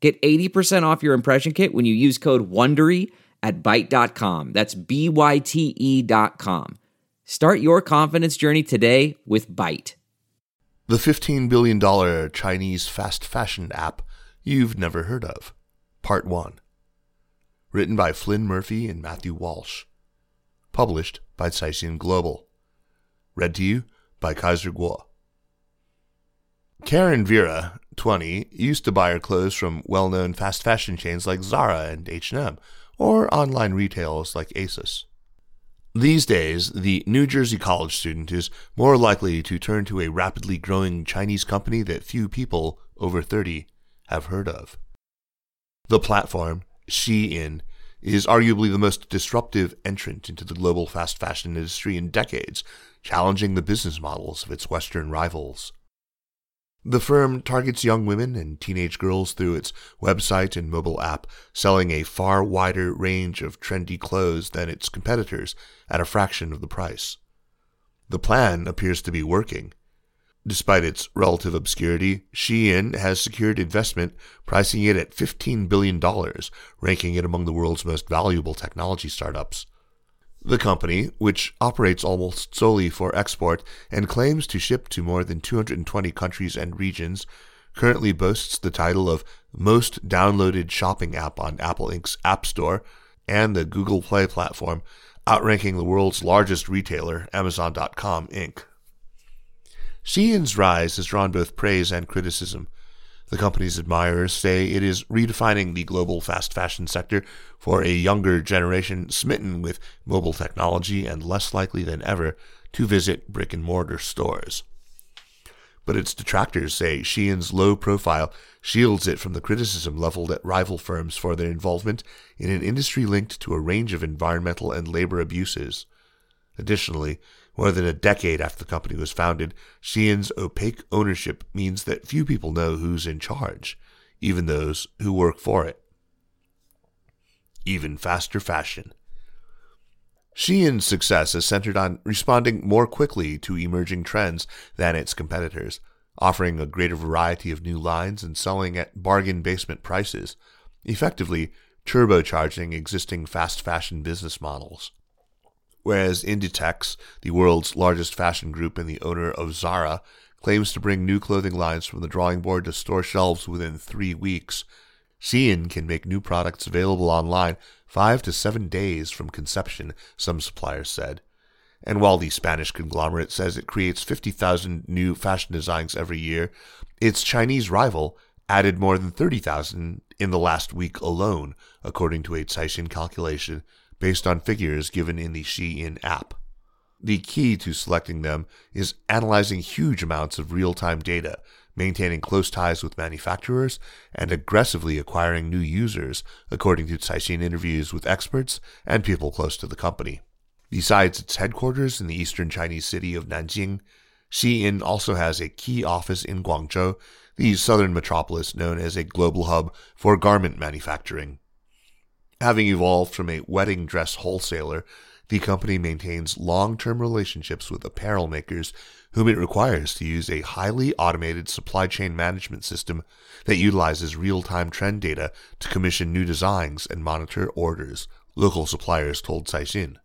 Get 80% off your impression kit when you use code WONDERY at Byte.com. That's B-Y-T-E dot com. Start your confidence journey today with Byte. The $15 billion Chinese fast fashion app you've never heard of. Part 1. Written by Flynn Murphy and Matthew Walsh. Published by Caixin Global. Read to you by Kaiser Kuo. Karen Vera, 20, used to buy her clothes from well-known fast fashion chains like Zara and H&M, or online retailers like ASOS. These days, the New Jersey college student is more likely to turn to a rapidly growing Chinese company that few people over 30 have heard of. The platform, Shein, is arguably the most disruptive entrant into the global fast fashion industry in decades, challenging the business models of its Western rivals. The firm targets young women and teenage girls through its website and mobile app, selling a far wider range of trendy clothes than its competitors at a fraction of the price. The plan appears to be working. Despite its relative obscurity, Shein has secured investment, pricing it at $15 billion, ranking it among the world's most valuable technology startups. The company, which operates almost solely for export and claims to ship to more than 220 countries and regions, currently boasts the title of most downloaded shopping app on Apple Inc.'s App Store and the Google Play platform, outranking the world's largest retailer, Amazon.com Inc. Shein's rise has drawn both praise and criticism. The company's admirers say it is redefining the global fast fashion sector for a younger generation smitten with mobile technology and less likely than ever to visit brick and mortar stores. But its detractors say Shein's low profile shields it from the criticism leveled at rival firms for their involvement in an industry linked to a range of environmental and labor abuses. Additionally, more than a decade after the company was founded, Shein's opaque ownership means that few people know who's in charge, even those who work for it. Even faster fashion. Shein's success is centered on responding more quickly to emerging trends than its competitors, offering a greater variety of new lines and selling at bargain basement prices, effectively turbocharging existing fast fashion business models whereas Inditex, the world's largest fashion group and the owner of Zara, claims to bring new clothing lines from the drawing board to store shelves within three weeks. Shein can make new products available online five to seven days from conception, some suppliers said. And while the Spanish conglomerate says it creates 50,000 new fashion designs every year, its Chinese rival added more than 30,000 in the last week alone, according to a Caixin calculation based on figures given in the Shein app. The key to selecting them is analyzing huge amounts of real time data, maintaining close ties with manufacturers, and aggressively acquiring new users, according to Caixin interviews with experts and people close to the company. Besides its headquarters in the eastern Chinese city of Nanjing, Shein also has a key office in Guangzhou, the southern metropolis known as a global hub for garment manufacturing. Having evolved from a wedding dress wholesaler, the company maintains long term relationships with apparel makers whom it requires to use a highly automated supply chain management system that utilizes real time trend data to commission new designs and monitor orders, local suppliers told Caixin.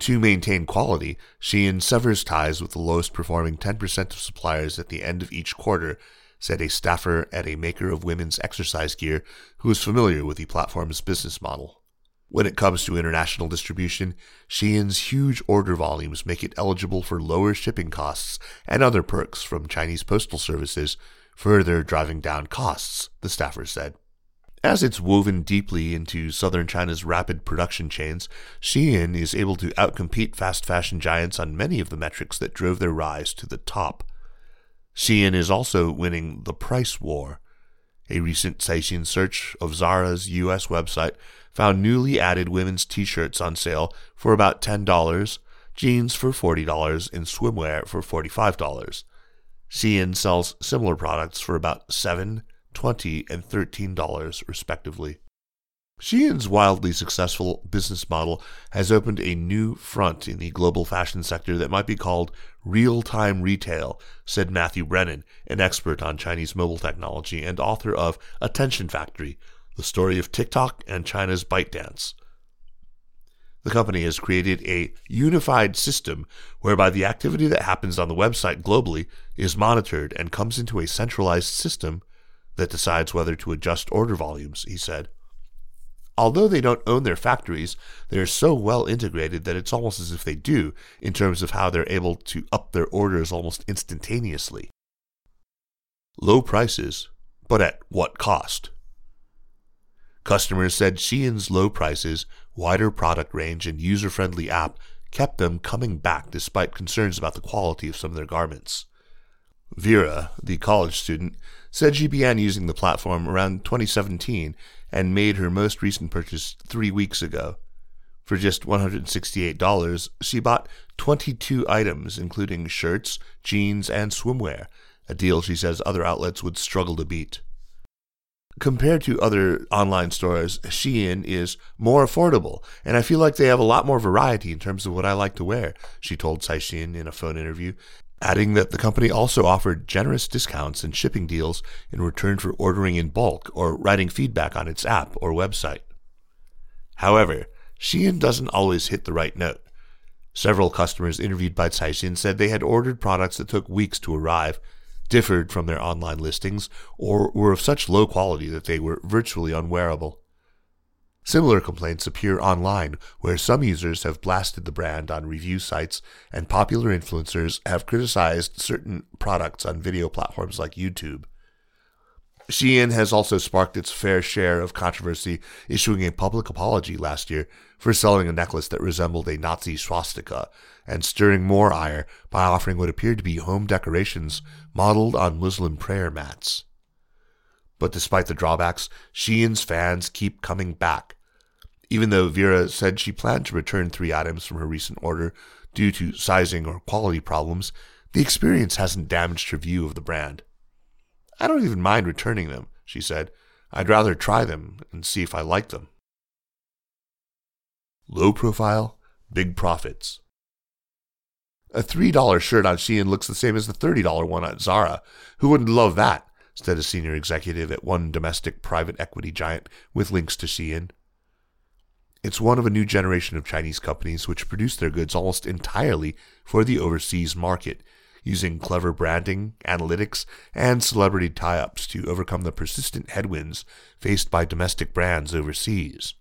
To maintain quality, Shein severs ties with the lowest performing 10% of suppliers at the end of each quarter said a staffer at a maker of women's exercise gear who was familiar with the platform's business model. When it comes to international distribution, Shein's huge order volumes make it eligible for lower shipping costs and other perks from Chinese postal services, further driving down costs, the staffer said. As it's woven deeply into southern China's rapid production chains, Shein is able to outcompete fast fashion giants on many of the metrics that drove their rise to the top. Shein is also winning the price war. A recent Caixin search of Zara's US website found newly added women's t shirts on sale for about $10, jeans for $40, and swimwear for $45. Shein sells similar products for about $7, $20, and $13, respectively. Shein's wildly successful business model has opened a new front in the global fashion sector that might be called real time retail, said Matthew Brennan, an expert on Chinese mobile technology and author of Attention Factory The Story of TikTok and China's ByteDance. The company has created a unified system whereby the activity that happens on the website globally is monitored and comes into a centralized system that decides whether to adjust order volumes, he said. Although they don't own their factories, they are so well integrated that it's almost as if they do in terms of how they're able to up their orders almost instantaneously. Low prices, but at what cost? Customers said Shein's low prices, wider product range, and user friendly app kept them coming back despite concerns about the quality of some of their garments. Vera, the college student, said she began using the platform around 2017 and made her most recent purchase three weeks ago. For just $168, she bought 22 items, including shirts, jeans, and swimwear, a deal she says other outlets would struggle to beat. Compared to other online stores, Shein is more affordable, and I feel like they have a lot more variety in terms of what I like to wear, she told Caixin in a phone interview, adding that the company also offered generous discounts and shipping deals in return for ordering in bulk or writing feedback on its app or website. However, Shein doesn't always hit the right note. Several customers interviewed by Caixin said they had ordered products that took weeks to arrive, differed from their online listings, or were of such low quality that they were virtually unwearable. Similar complaints appear online, where some users have blasted the brand on review sites, and popular influencers have criticized certain products on video platforms like YouTube. Shein has also sparked its fair share of controversy, issuing a public apology last year for selling a necklace that resembled a Nazi swastika, and stirring more ire by offering what appeared to be home decorations modeled on Muslim prayer mats. But despite the drawbacks, Shein's fans keep coming back, even though Vera said she planned to return three items from her recent order due to sizing or quality problems, the experience hasn't damaged her view of the brand. I don't even mind returning them, she said. I'd rather try them and see if I like them. Low profile, big profits. A $3 shirt on Shein looks the same as the $30 one at Zara. Who wouldn't love that? said a senior executive at one domestic private equity giant with links to Shein. It's one of a new generation of Chinese companies which produce their goods almost entirely for the overseas market, using clever branding, analytics, and celebrity tie ups to overcome the persistent headwinds faced by domestic brands overseas.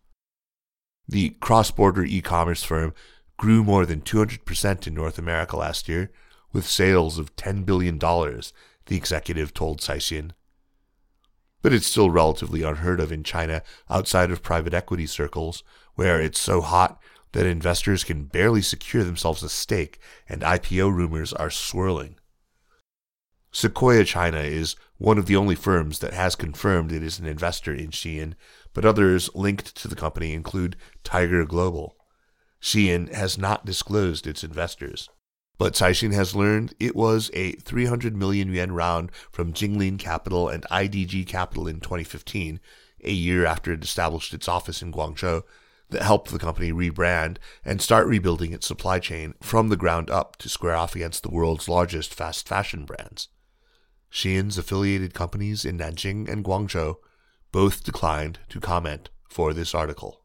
The cross border e commerce firm grew more than 200% in North America last year, with sales of $10 billion, the executive told Caixin. But it's still relatively unheard of in China outside of private equity circles, where it's so hot that investors can barely secure themselves a stake and IPO rumors are swirling. Sequoia China is one of the only firms that has confirmed it is an investor in Shein, but others linked to the company include Tiger Global. Shein has not disclosed its investors. But Caixin has learned it was a 300 million yuan round from Jinglin Capital and IDG Capital in 2015, a year after it established its office in Guangzhou, that helped the company rebrand and start rebuilding its supply chain from the ground up to square off against the world's largest fast fashion brands. Shein's affiliated companies in Nanjing and Guangzhou both declined to comment for this article.